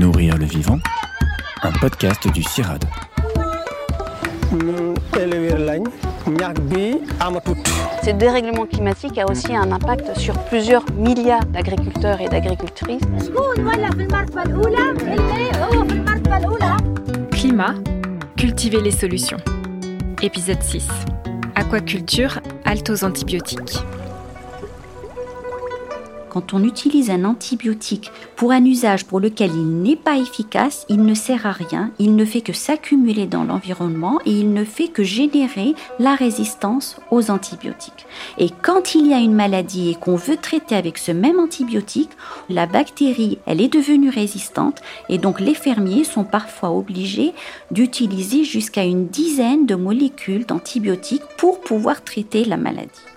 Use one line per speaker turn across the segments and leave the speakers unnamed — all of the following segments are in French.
Nourrir le vivant, un podcast du CIRAD.
Ce dérèglement climatique a aussi un impact sur plusieurs milliards d'agriculteurs et d'agricultrices.
Climat, cultiver les solutions. Épisode 6. Aquaculture, halte aux antibiotiques
quand on utilise un antibiotique pour un usage pour lequel il n'est pas efficace, il ne sert à rien, il ne fait que s'accumuler dans l'environnement et il ne fait que générer la résistance aux antibiotiques. Et quand il y a une maladie et qu'on veut traiter avec ce même antibiotique, la bactérie, elle est devenue résistante et donc les fermiers sont parfois obligés d'utiliser jusqu'à une dizaine de molécules d'antibiotiques pour pouvoir traiter la maladie.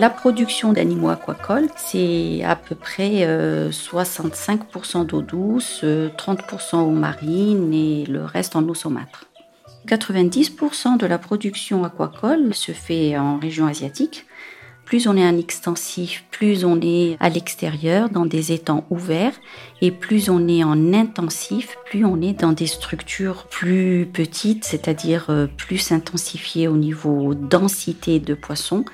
La production d'animaux aquacoles, c'est à peu près 65% euh, d'eau douce, 30% euh, eau marine et le reste en eau saumâtre. 90% de la production aquacole se fait en région asiatique. Plus on est en extensif, plus on est à l'extérieur, dans des étangs ouverts, et plus on est en intensif, plus on est dans des structures plus petites, c'est-à-dire euh, plus intensifiées au niveau densité de poissons.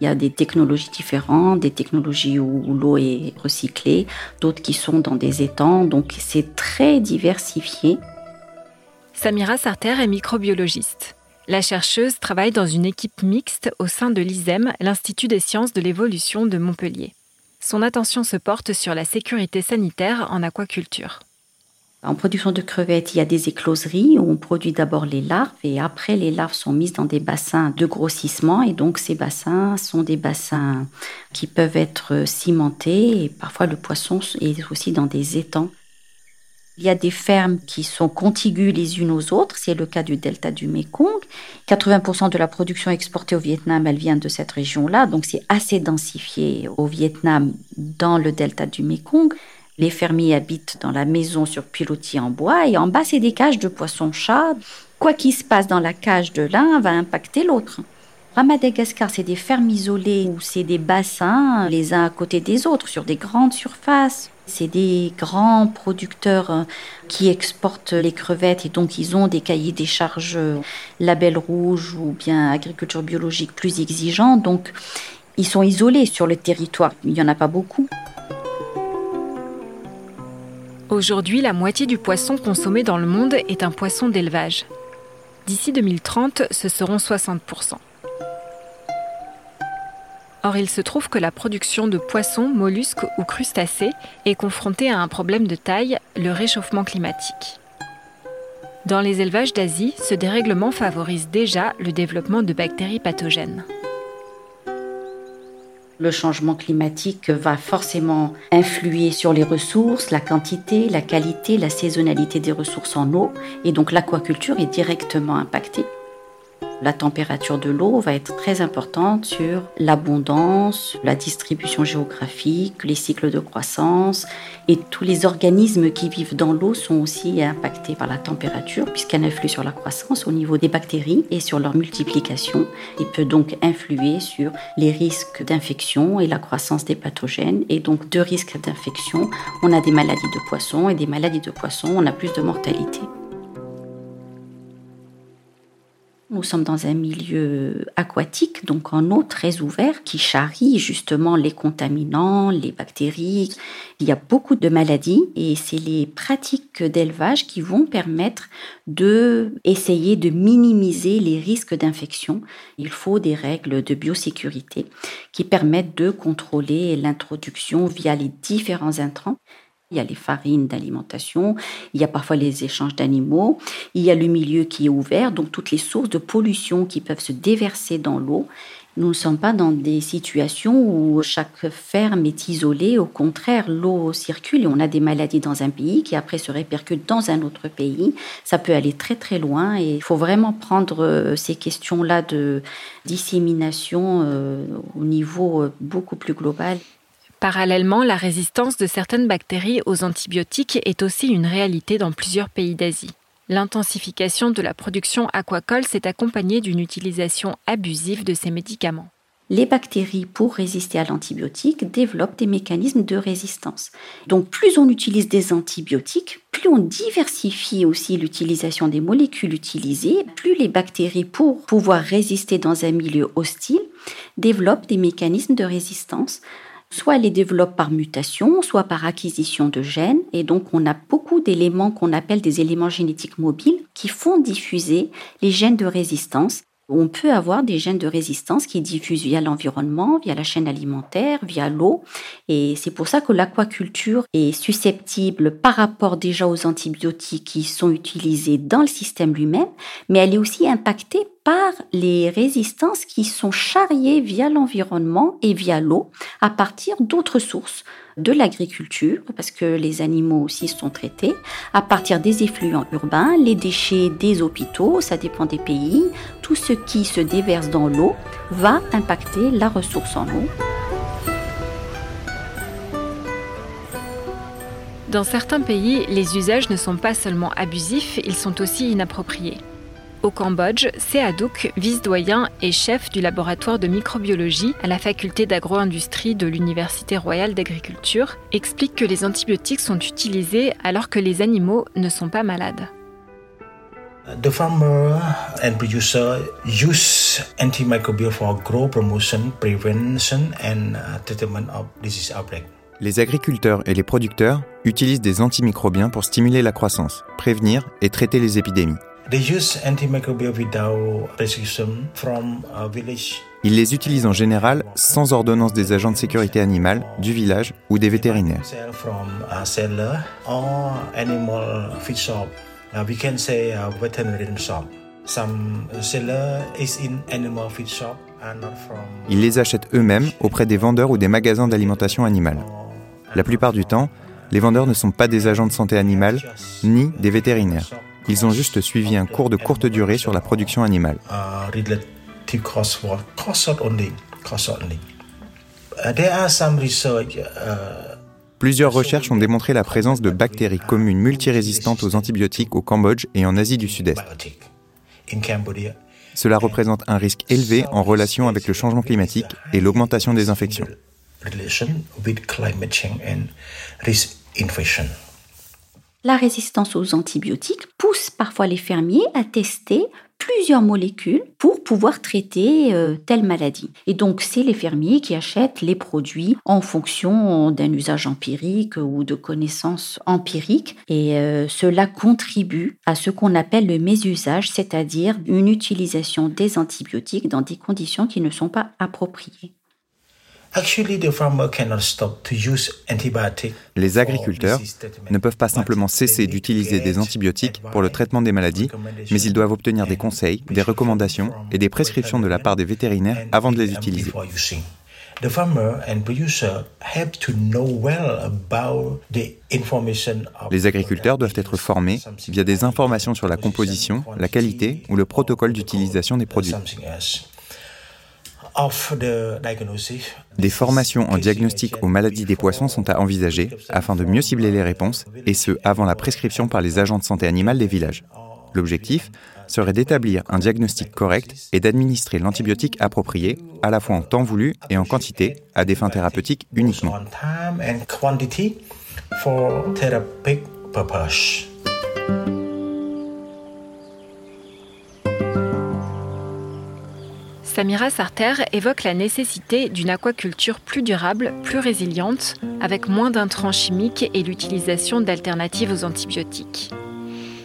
Il y a des technologies différentes, des technologies où l'eau est recyclée, d'autres qui sont dans des étangs, donc c'est très diversifié.
Samira Sarter est microbiologiste. La chercheuse travaille dans une équipe mixte au sein de l'ISEM, l'Institut des sciences de l'évolution de Montpellier. Son attention se porte sur la sécurité sanitaire en aquaculture.
En production de crevettes, il y a des écloseries où on produit d'abord les larves et après les larves sont mises dans des bassins de grossissement et donc ces bassins sont des bassins qui peuvent être cimentés et parfois le poisson est aussi dans des étangs. Il y a des fermes qui sont contiguës les unes aux autres, c'est le cas du delta du Mekong. 80% de la production exportée au Vietnam, elle vient de cette région-là, donc c'est assez densifié au Vietnam dans le delta du Mekong. Les fermiers habitent dans la maison sur pilotis en bois et en bas, c'est des cages de poissons-chats. Quoi qu'il se passe dans la cage de l'un va impacter l'autre. À Madagascar, c'est des fermes isolées où c'est des bassins les uns à côté des autres sur des grandes surfaces. C'est des grands producteurs euh, qui exportent les crevettes et donc ils ont des cahiers des charges euh, label rouge ou bien agriculture biologique plus exigeants. Donc ils sont isolés sur le territoire. Il n'y en a pas beaucoup.
Aujourd'hui, la moitié du poisson consommé dans le monde est un poisson d'élevage. D'ici 2030, ce seront 60%. Or, il se trouve que la production de poissons, mollusques ou crustacés est confrontée à un problème de taille, le réchauffement climatique. Dans les élevages d'Asie, ce dérèglement favorise déjà le développement de bactéries pathogènes.
Le changement climatique va forcément influer sur les ressources, la quantité, la qualité, la saisonnalité des ressources en eau, et donc l'aquaculture est directement impactée. La température de l'eau va être très importante sur l'abondance, la distribution géographique, les cycles de croissance et tous les organismes qui vivent dans l'eau sont aussi impactés par la température puisqu'elle influe sur la croissance au niveau des bactéries et sur leur multiplication et peut donc influer sur les risques d'infection et la croissance des pathogènes et donc deux risques d'infection, on a des maladies de poissons et des maladies de poissons, on a plus de mortalité. Nous sommes dans un milieu aquatique, donc en eau très ouvert, qui charrie justement les contaminants, les bactéries. Il y a beaucoup de maladies et c'est les pratiques d'élevage qui vont permettre de essayer de minimiser les risques d'infection. Il faut des règles de biosécurité qui permettent de contrôler l'introduction via les différents intrants. Il y a les farines d'alimentation, il y a parfois les échanges d'animaux, il y a le milieu qui est ouvert, donc toutes les sources de pollution qui peuvent se déverser dans l'eau. Nous ne sommes pas dans des situations où chaque ferme est isolée. Au contraire, l'eau circule et on a des maladies dans un pays qui après se répercutent dans un autre pays. Ça peut aller très très loin et il faut vraiment prendre euh, ces questions-là de dissémination euh, au niveau euh, beaucoup plus global.
Parallèlement, la résistance de certaines bactéries aux antibiotiques est aussi une réalité dans plusieurs pays d'Asie. L'intensification de la production aquacole s'est accompagnée d'une utilisation abusive de ces médicaments.
les bactéries, pour résister à l'antibiotique, développent des mécanismes de résistance. Donc plus on utilise des antibiotiques, plus on diversifie aussi l'utilisation des molécules utilisées, plus les bactéries, pour pouvoir résister dans un milieu hostile, développent des mécanismes de résistance soit elles les développent par mutation, soit par acquisition de gènes. Et donc, on a beaucoup d'éléments qu'on appelle des éléments génétiques mobiles qui font diffuser les gènes de résistance on peut avoir des gènes de résistance qui diffusent via l'environnement, via la chaîne alimentaire, via l'eau. Et c'est pour ça que l'aquaculture est susceptible par rapport déjà aux antibiotiques qui sont utilisés dans le système lui-même, mais elle est aussi impactée par les résistances qui sont charriées via l'environnement et via l'eau à partir d'autres sources de l'agriculture, parce que les animaux aussi sont traités, à partir des effluents urbains, les déchets des hôpitaux, ça dépend des pays, tout ce qui se déverse dans l'eau va impacter la ressource en eau.
Dans certains pays, les usages ne sont pas seulement abusifs, ils sont aussi inappropriés. Au Cambodge, Seadouk, vice-doyen et chef du laboratoire de microbiologie à la faculté d'agro-industrie de l'Université royale d'agriculture, explique que les antibiotiques sont utilisés alors que les animaux ne sont pas malades.
The farmer and producer use antimicrobial for growth promotion, prevention and uh, treatment of disease outbreak.
Les agriculteurs et les producteurs utilisent des antimicrobiens pour stimuler la croissance, prévenir et traiter les épidémies. Ils les utilisent en général sans ordonnance des agents de sécurité animale, du village ou des vétérinaires. Ils les achètent eux-mêmes auprès des vendeurs ou des magasins d'alimentation animale. La plupart du temps, les vendeurs ne sont pas des agents de santé animale ni des vétérinaires. Ils ont juste suivi un cours de courte durée sur la production animale. Plusieurs recherches ont démontré la présence de bactéries communes multirésistantes aux antibiotiques au Cambodge et en Asie du Sud-Est. Cela représente un risque élevé en relation avec le changement climatique et l'augmentation des infections.
La résistance aux antibiotiques pousse parfois les fermiers à tester plusieurs molécules pour pouvoir traiter euh, telle maladie. Et donc, c'est les fermiers qui achètent les produits en fonction d'un usage empirique ou de connaissances empiriques. Et euh, cela contribue à ce qu'on appelle le mésusage, c'est-à-dire une utilisation des antibiotiques dans des conditions qui ne sont pas appropriées.
Les agriculteurs ne peuvent pas simplement cesser d'utiliser des antibiotiques pour le traitement des maladies, mais ils doivent obtenir des conseils, des recommandations et des prescriptions de la part des vétérinaires avant de les utiliser. Les agriculteurs doivent être formés via des informations sur la composition, la qualité ou le protocole d'utilisation des produits. Des formations en diagnostic aux maladies des poissons sont à envisager afin de mieux cibler les réponses, et ce avant la prescription par les agents de santé animale des villages. L'objectif serait d'établir un diagnostic correct et d'administrer l'antibiotique approprié, à la fois en temps voulu et en quantité, à des fins thérapeutiques uniquement.
Samira Sarter évoque la nécessité d'une aquaculture plus durable, plus résiliente, avec moins d'intrants chimiques et l'utilisation d'alternatives aux antibiotiques.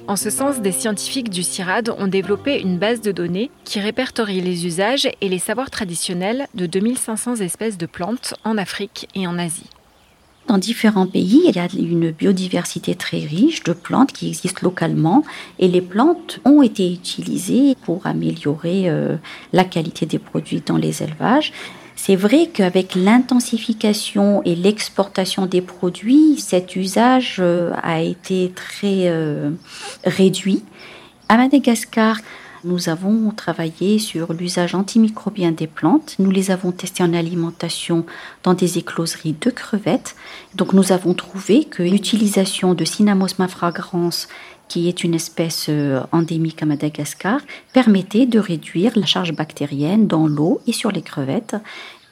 En ce sens, des scientifiques du CIRAD ont développé une base de données qui répertorie les usages et les savoirs traditionnels de 2500 espèces de plantes en Afrique et en Asie.
Dans différents pays, il y a une biodiversité très riche de plantes qui existent localement et les plantes ont été utilisées pour améliorer euh, la qualité des produits dans les élevages. C'est vrai qu'avec l'intensification et l'exportation des produits, cet usage euh, a été très euh, réduit. À Madagascar, nous avons travaillé sur l'usage antimicrobien des plantes. Nous les avons testés en alimentation dans des écloseries de crevettes. Donc nous avons trouvé que l'utilisation de Cinnamosma fragrans qui est une espèce euh, endémique à Madagascar, permettait de réduire la charge bactérienne dans l'eau et sur les crevettes.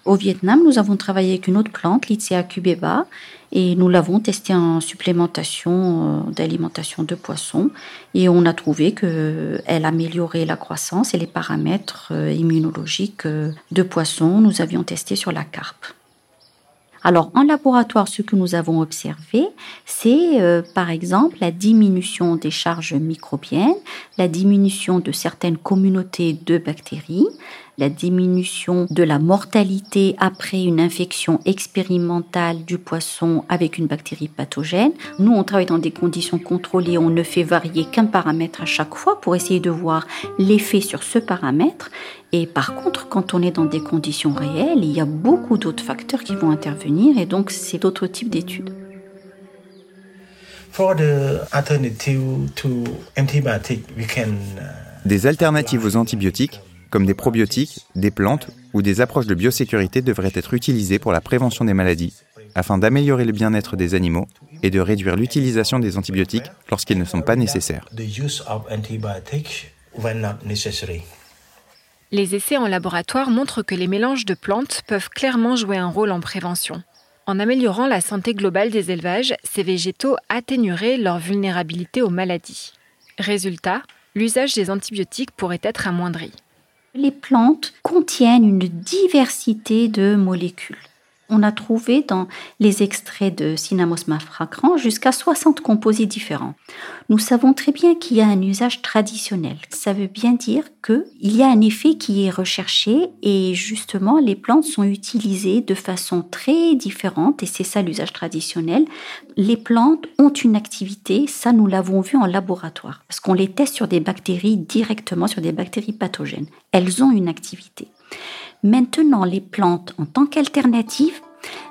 Au Vietnam, nous avons travaillé avec une autre plante, Lycea cubeba, et nous l'avons testé en supplémentation euh, d'alimentation de poissons et on a trouvé qu'elle améliorait la croissance et les paramètres euh, immunologiques de poissons. Nous avions testé sur la carpe. Alors en laboratoire, ce que nous avons observé, c'est euh, par exemple la diminution des charges microbiennes, la diminution de certaines communautés de bactéries, la diminution de la mortalité après une infection expérimentale du poisson avec une bactérie pathogène. Nous, on travaille dans des conditions contrôlées, on ne fait varier qu'un paramètre à chaque fois pour essayer de voir l'effet sur ce paramètre. Et par contre, quand on est dans des conditions réelles, il y a beaucoup d'autres facteurs qui vont intervenir et donc c'est d'autres types d'études.
Des alternatives aux antibiotiques comme des probiotiques, des plantes ou des approches de biosécurité devraient être utilisées pour la prévention des maladies, afin d'améliorer le bien-être des animaux et de réduire l'utilisation des antibiotiques lorsqu'ils ne sont pas nécessaires.
Les essais en laboratoire montrent que les mélanges de plantes peuvent clairement jouer un rôle en prévention. En améliorant la santé globale des élevages, ces végétaux atténueraient leur vulnérabilité aux maladies. Résultat, l'usage des antibiotiques pourrait être amoindri.
Les plantes contiennent une diversité de molécules on a trouvé dans les extraits de Cinnamosma fragrant jusqu'à 60 composés différents. Nous savons très bien qu'il y a un usage traditionnel. Ça veut bien dire qu'il y a un effet qui est recherché et justement les plantes sont utilisées de façon très différente et c'est ça l'usage traditionnel. Les plantes ont une activité, ça nous l'avons vu en laboratoire parce qu'on les teste sur des bactéries directement, sur des bactéries pathogènes. Elles ont une activité. Maintenant, les plantes, en tant qu'alternative,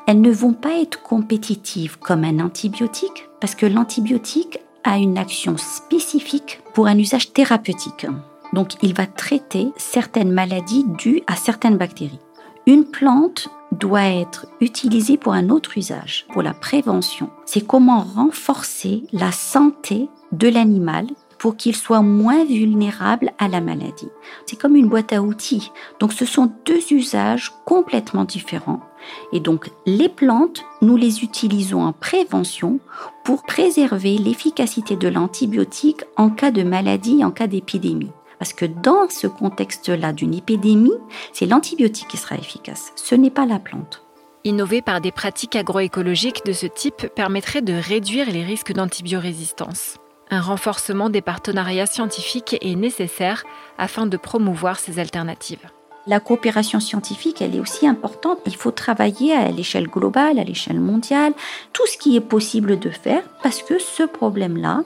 elles ne vont pas être compétitives comme un antibiotique, parce que l'antibiotique a une action spécifique pour un usage thérapeutique. Donc, il va traiter certaines maladies dues à certaines bactéries. Une plante doit être utilisée pour un autre usage, pour la prévention. C'est comment renforcer la santé de l'animal pour qu'il soit moins vulnérable à la maladie. C'est comme une boîte à outils. Donc ce sont deux usages complètement différents. Et donc les plantes, nous les utilisons en prévention pour préserver l'efficacité de l'antibiotique en cas de maladie, en cas d'épidémie. Parce que dans ce contexte-là d'une épidémie, c'est l'antibiotique qui sera efficace, ce n'est pas la plante.
Innover par des pratiques agroécologiques de ce type permettrait de réduire les risques d'antibiorésistance. Un renforcement des partenariats scientifiques est nécessaire afin de promouvoir ces alternatives.
La coopération scientifique, elle est aussi importante. Il faut travailler à l'échelle globale, à l'échelle mondiale, tout ce qui est possible de faire parce que ce problème-là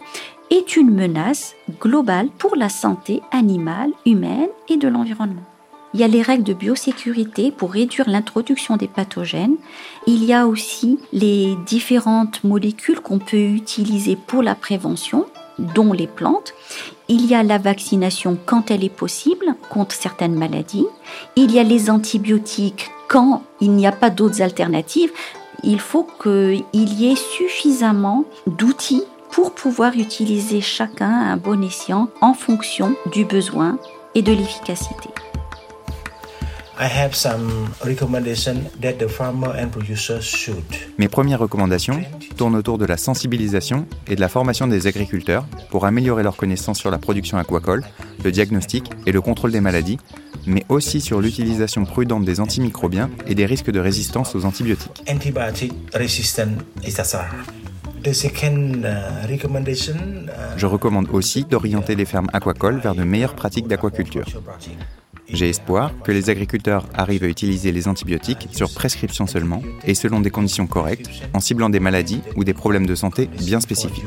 est une menace globale pour la santé animale, humaine et de l'environnement. Il y a les règles de biosécurité pour réduire l'introduction des pathogènes. Il y a aussi les différentes molécules qu'on peut utiliser pour la prévention dont les plantes. Il y a la vaccination quand elle est possible contre certaines maladies. Il y a les antibiotiques quand il n'y a pas d'autres alternatives. Il faut qu'il y ait suffisamment d'outils pour pouvoir utiliser chacun un bon escient en fonction du besoin et de l'efficacité.
Mes premières recommandations tournent autour de la sensibilisation et de la formation des agriculteurs pour améliorer leurs connaissances sur la production aquacole, le diagnostic et le contrôle des maladies, mais aussi sur l'utilisation prudente des antimicrobiens et des risques de résistance aux antibiotiques. Je recommande aussi d'orienter les fermes aquacoles vers de meilleures pratiques d'aquaculture. J'ai espoir que les agriculteurs arrivent à utiliser les antibiotiques sur prescription seulement et selon des conditions correctes, en ciblant des maladies ou des problèmes de santé bien spécifiques.